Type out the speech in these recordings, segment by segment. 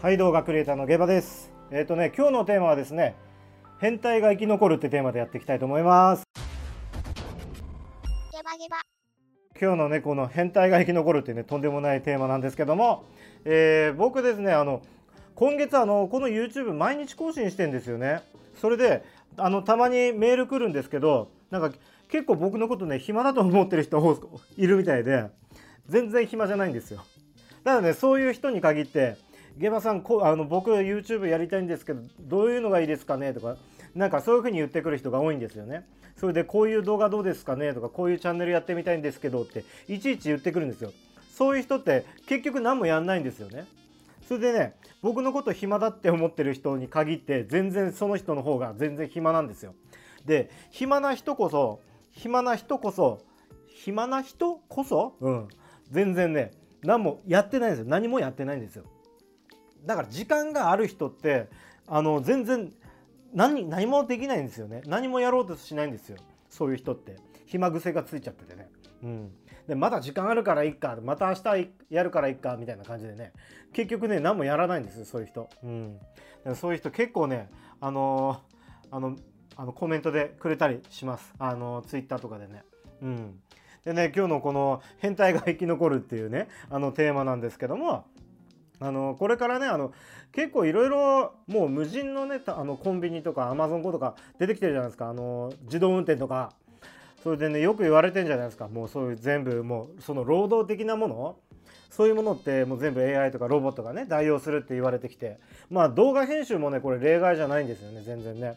はい動画クリエイターのゲバです。えっ、とね今日のテーマはですね変態が生き残るってテーマでやっていきたいと思います。ゲバゲバ。今日のねこの変態が生き残るってねとんでもないテーマなんですけども、えー僕ですねあの今月あのこの YouTube 毎日更新してんですよね。それであのたまにメール来るんですけどなんか結構僕のことね暇だと思ってる人いるみたいで全然暇じゃないんですよ。だからねそういう人に限ってゲバさんこうあの僕 YouTube やりたいんですけどどういうのがいいですかね？とかなんかそういう風に言ってくる人が多いんですよね。それでこういう動画どうですかね？とかこういうチャンネルやってみたいんですけどっていちいち言ってくるんですよ。そういう人って結局何もやんないんですよね。それでね僕のこと暇だって思ってる人に限って全然その人の方が全然暇なんですよ。で暇な人こそ暇な人こそ暇な人こそ？うん。全然ね何もやってないんですよ。何もやってないんですよ。だから時間がある人ってあの全然何何もできないんですよね。何もやろうとしないんですよ。そういう人って。暇癖がついちゃっててね。うん。でまだ時間あるからいっかまた明日やるからいっかみたいな感じでね。結局ね何もやらないんですよそういう人。うん。そういう人結構ねあのーあのあのコメントでくれたりします。あのツイッターとかでね。うん。でね今日のこの「変態が生き残る」っていうねあのテーマなんですけどもあのこれからねあの結構いろいろもう無人のねあのコンビニとかアマゾンコとか出てきてるじゃないですか。あの自動運転とか。それでねよく言われてんじゃないですか。もうそういう全部もうその労働的なもの。そういうものってもう全部 AI とかロボットがね代用するって言われてきて。まあ動画編集もねこれ例外じゃないんですよね全然ね。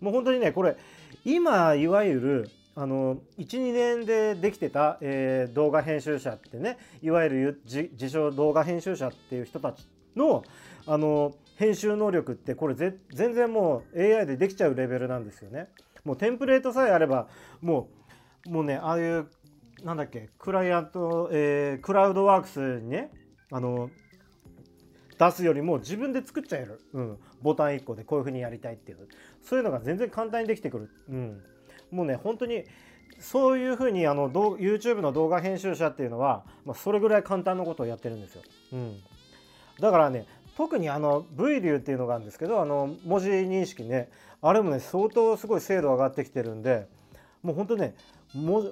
もう本当にねこれ今いわゆるあの12年でできてた、えー動画編集者ってねいわゆる自称動画編集者っていう人たちのあの編集能力ってこれぜ全然もう AI でできちゃうレベルなんですよね。もうテンプレートさえあればもうもうねああいうなんだっけクライアント、えークラウドワークスにねあの出すよりも自分で作っちゃえる、うん、ボタン1個でこういう風にやりたいっていう。そういうのが全然簡単にできてくる、うん、もうね本当にそういう風にあの動 YouTube の動画編集者っていうのは、まあ、それぐらい簡単なことをやってるんですよ、うん、だからね特にあの V 流っていうのがあるんですけどあの文字認識ねあれもね相当すごい精度上がってきてるんでもう本当ねも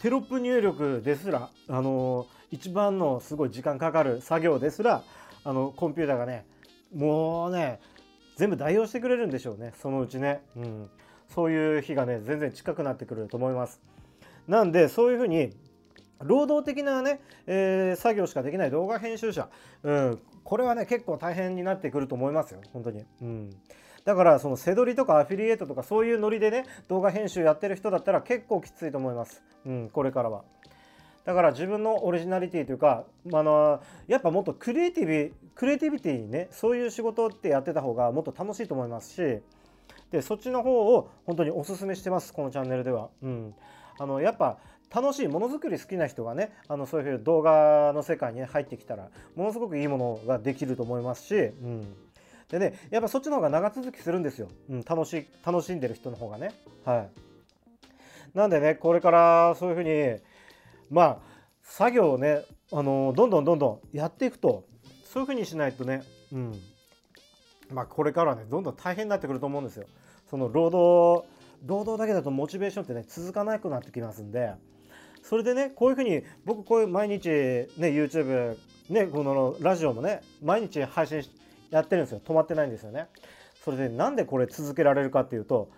テロップ入力ですらあの一番のすごい時間かかる作業ですらあのコンピューターがねもうね全部代用してくれるんでしょうねそのうちね、うん、そういう日がね全然近くなってくると思います。なんでそういうふうに労働的なね、えー作業しかできない動画編集者、うん、これはね結構大変になってくると思いますよ本当に、うん、だからその背取りとかアフィリエイトとかそういうノリでね動画編集やってる人だったら結構きついと思います、うん、これからは。だから自分のオリジナリティというか、まああのやっぱもっとクリエイティビクリエイティビティにねそういう仕事ってやってた方がもっと楽しいと思いますしでそっちの方を本当におすすめしてますこのチャンネルでは。うん、あのやっぱ楽しいものづくり好きな人がねあのそういう動画の世界に、ね、入ってきたらものすごくいいものができると思いますし、うん、でねやっぱそっちの方が長続きするんですよ、うん、楽しい楽しんでる人の方がね。はい、なんでねこれからそういうふうにまあ作業をねあのどんどんどんどんやっていくとそういうふうにしないとね、うん、まあこれからはねどんどん大変になってくると思うんですよ。その労働労働だけだとモチベーションってね続かなくなってきますんで。それでねこういうふうに僕こういう毎日ね YouTube ねこのラジオもね毎日配信やってるんですよ。止まってないんですよね。それでなんでこれ続けられるかっていうと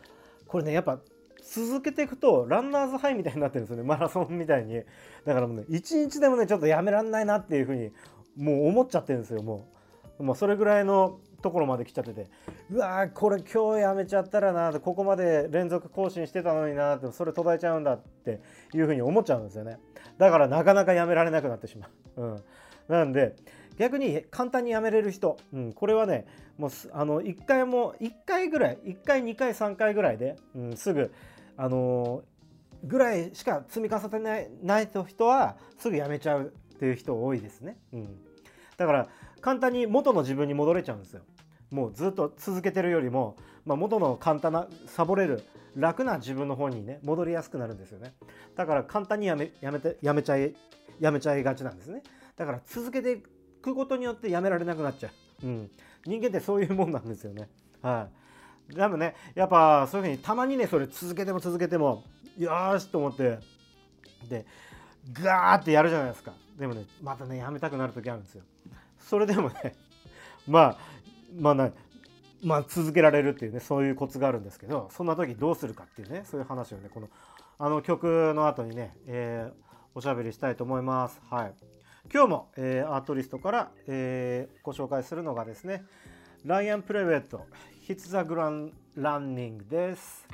これねやっぱ続けていくとランナーズハイみたいになってるんですよね。マラソンみたいに。だからもうね一日でもねちょっとやめらんないなっていうふうにもう思っちゃってるんですよもう。もうそれぐらいのところまで来ちゃっててうわーこれ今日やめちゃったらなここまで連続更新してたのになってそれ途絶えちゃうんだっていうふうに思っちゃうんですよね。だからなかなかやめられなくなってしまう、うん、なんで逆に簡単にやめれる人、うん、これはねもうあの1回も1回ぐらい1回2回3回ぐらいで、うん、すぐあのーぐらいしか積み重ねないないと人はすぐやめちゃうっていう人多いですね、うん、だから簡単に元の自分に戻れちゃうんですよ。もうずっと続けてるよりも、まあ、元の簡単なサボれる楽な自分の方にね戻りやすくなるんですよね。だから簡単にやめやめてやめちゃいやめちゃいがちなんですね。だから続けていくことによってやめられなくなっちゃう。ん、人間ってそういうもんなんですよね。はい。でもねやっぱそういうふうにたまにねそれ続けても続けてもよしと思ってでガーってやるじゃないですか。でもねまたねやめたくなる時あるんですよ。それでもね まあまあなまあ続けられるっていうねそういうコツがあるんですけどそんな時どうするかっていうねそういう話をねこのあの曲の後にね、えー、おしゃべりしたいと思います。はい、今日も、えー、アートリストから、えー、ご紹介するのがですねライアン・プレウェット「Hits the Grand Running」です。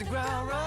The ground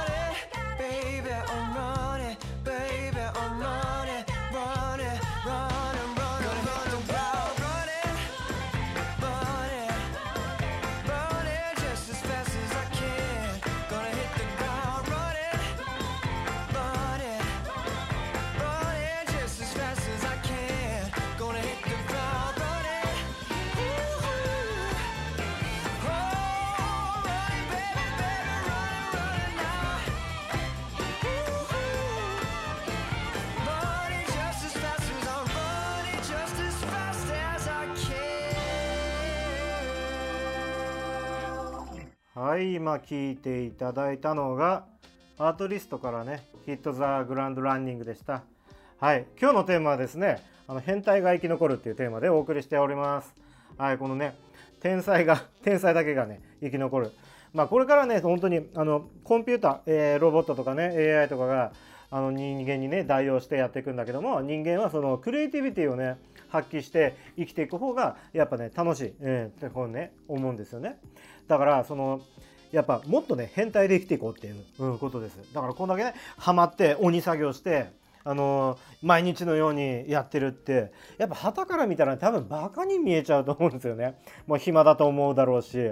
はい、今聞いていただいたのがアートリストからね、ヒット・ザ・グランド・ランニングでした。はい、今日のテーマはですね、あの変態が生き残るっていうテーマでお送りしております。はい、このね、天才が、天才だけがね、生き残る。まあ、これからね、本当にあのコンピューター、えーロボットとかね、AI とかがあの人間にね、代用してやっていくんだけども、人間はそのクリエイティビティをね、発揮して生きていく方が、やっぱね、楽しい、えーってこうね、思うんですよね。だから、その、やっぱもっとね、変態で生きていこうっていう、うん、ことです。だから、こんだけね、ハマって、鬼作業して、あのー毎日のようにやってるってやっぱ旗から見たら多分バカに見えちゃうと思うんですよね。もう暇だと思うだろうし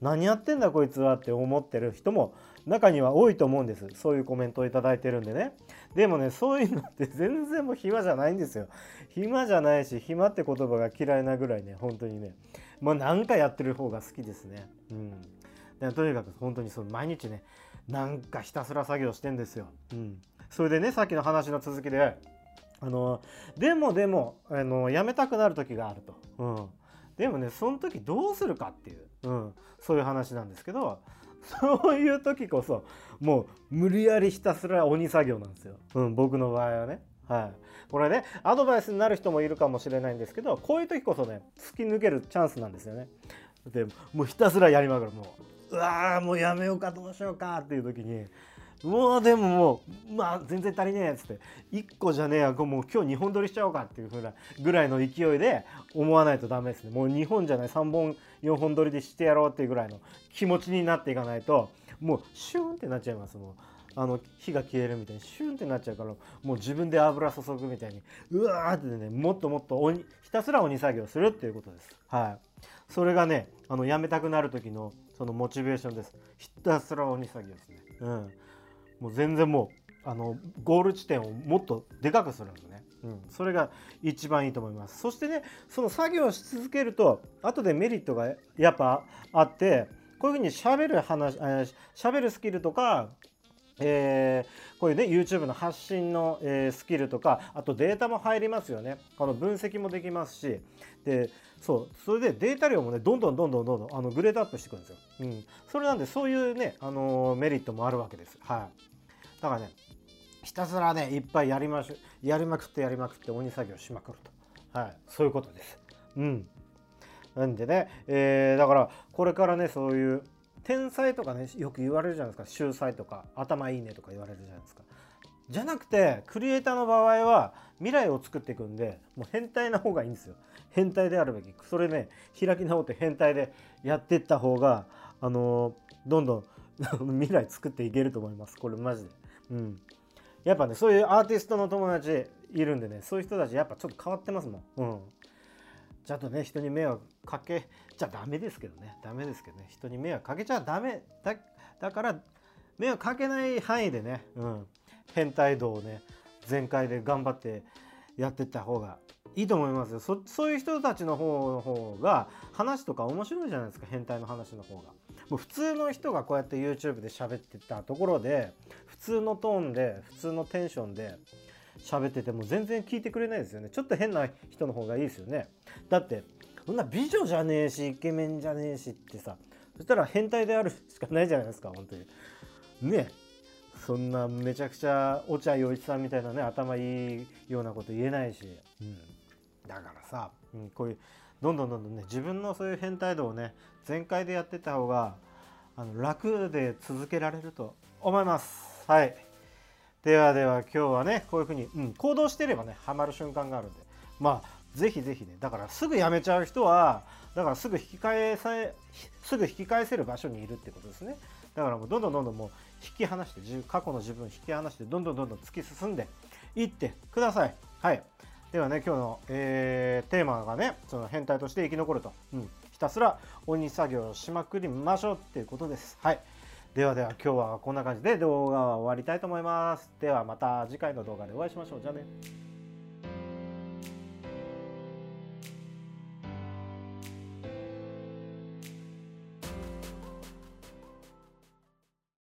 何やってんだこいつはって思ってる人も中には多いと思うんです。そういうコメントをいただいてるんでね。でもねそういうのって全然もう暇じゃないんですよ。暇じゃないし暇って言葉が嫌いなぐらいね本当にね。もう何かやってる方が好きですね。うん。とにかく本当にその毎日ねなんかひたすら作業してんですよ。うん。それでねさっきの話の続きであのでもでもあのやめたくなる時があると、うん、でもねその時どうするかっていう、うん、そういう話なんですけどそういう時こそもう無理やりひたすら鬼作業なんですよ、うん、僕の場合はね。はい、これねアドバイスになる人もいるかもしれないんですけどこういう時こそね突き抜けるチャンスなんですよね。でもうひたすらやりまくるもううわーもうやめようかどうしようかっていう時にもうでももうまあ全然足りねえっつって。1個じゃねえやもう今日2本撮りしちゃおうかっていうふうなぐらいの勢いで思わないとダメですね。もう2本じゃない3本4本撮りでしてやろうっていうぐらいの気持ちになっていかないともうシューンってなっちゃいますもうあの火が消えるみたいにシュンってなっちゃうからもう自分で油注ぐみたいにうわーってねもっともっと鬼ひたすら鬼作業するっていうことです。はい。それがねあのやめたくなる時のそのモチベーションです。ひたすら鬼作業ですねうん。もう全然もうあのゴール地点をもっとでかくするんですね、うん、それが一番いいと思います。そしてねその作業し続けると後でメリットがやっぱあってこういうふうにしゃべる話しゃべるスキルとかえー、こういうね YouTube の発信の、えー、スキルとかあとデータも入りますよね。あの分析もできますし。でそうそれでデータ量もねどんどんどんどんどんどんあのグレードアップしていくんですよ、うん、それなんでそういうね、あのー、メリットもあるわけです。はい。だからねひたすらねいっぱいやりましょやりまくってやりまくって鬼作業しまくると。はい。そういうことです。うん。なんでね、えー、だからこれからねそういう天才とかねよく言われるじゃないですか。秀才とか頭いいねとか言われるじゃないですか。じゃなくてクリエイターの場合は未来を作っていくんでもう変態な方がいいんですよ。変態であるべき。それね開き直って変態でやっていった方があのー、どんどん 未来作っていけると思います。これマジで。うん。やっぱねそういうアーティストの友達いるんでねそういう人たちやっぱちょっと変わってますもん。うん。ちゃんとね人に迷惑かけちゃダメですけどね。ダメですけどね。人に迷惑かけちゃダメ。だだから迷惑かけない範囲でね、うん、変態度をね全開で頑張ってやってった方がいいと思いますよ。そそういう人たちの方の方が話とか面白いじゃないですか。変態の話の方が。もう普通の人がこうやって YouTube で喋ってたところで普通のトーンで普通のテンションで喋ってても全然聞いてくれないですよね。ちょっと変な人の方がいいですよね。だってそんな美女じゃねえしイケメンじゃねえしってさそしたら変態であるしかないじゃないですか本当に。ねえ。そんなめちゃくちゃ落合陽一さんみたいなね頭いいようなこと言えないし、うん、だからさ、うん、こういうどんどんどんどんね自分のそういう変態度をね全開でやってた方があの楽で続けられると思います。はい。ではでは今日はねこういうふうに、うん、行動してればねハマる瞬間があるんで。まあぜひぜひねだからすぐやめちゃう人はだからすぐ引き返さすぐ引き返せる場所にいるってことですね。だからもうどんどんどんどんもう引き離して過去の自分引き離してどんどんどんどん突き進んでいってください。はい。ではね今日の、えー、テーマがねその変態として生き残ると、うん、ひたすら鬼作業をしまくりましょうっていうことです。はい。ではでは今日はこんな感じで動画は終わりたいと思います。ではまた次回の動画でお会いしましょう。じゃあね。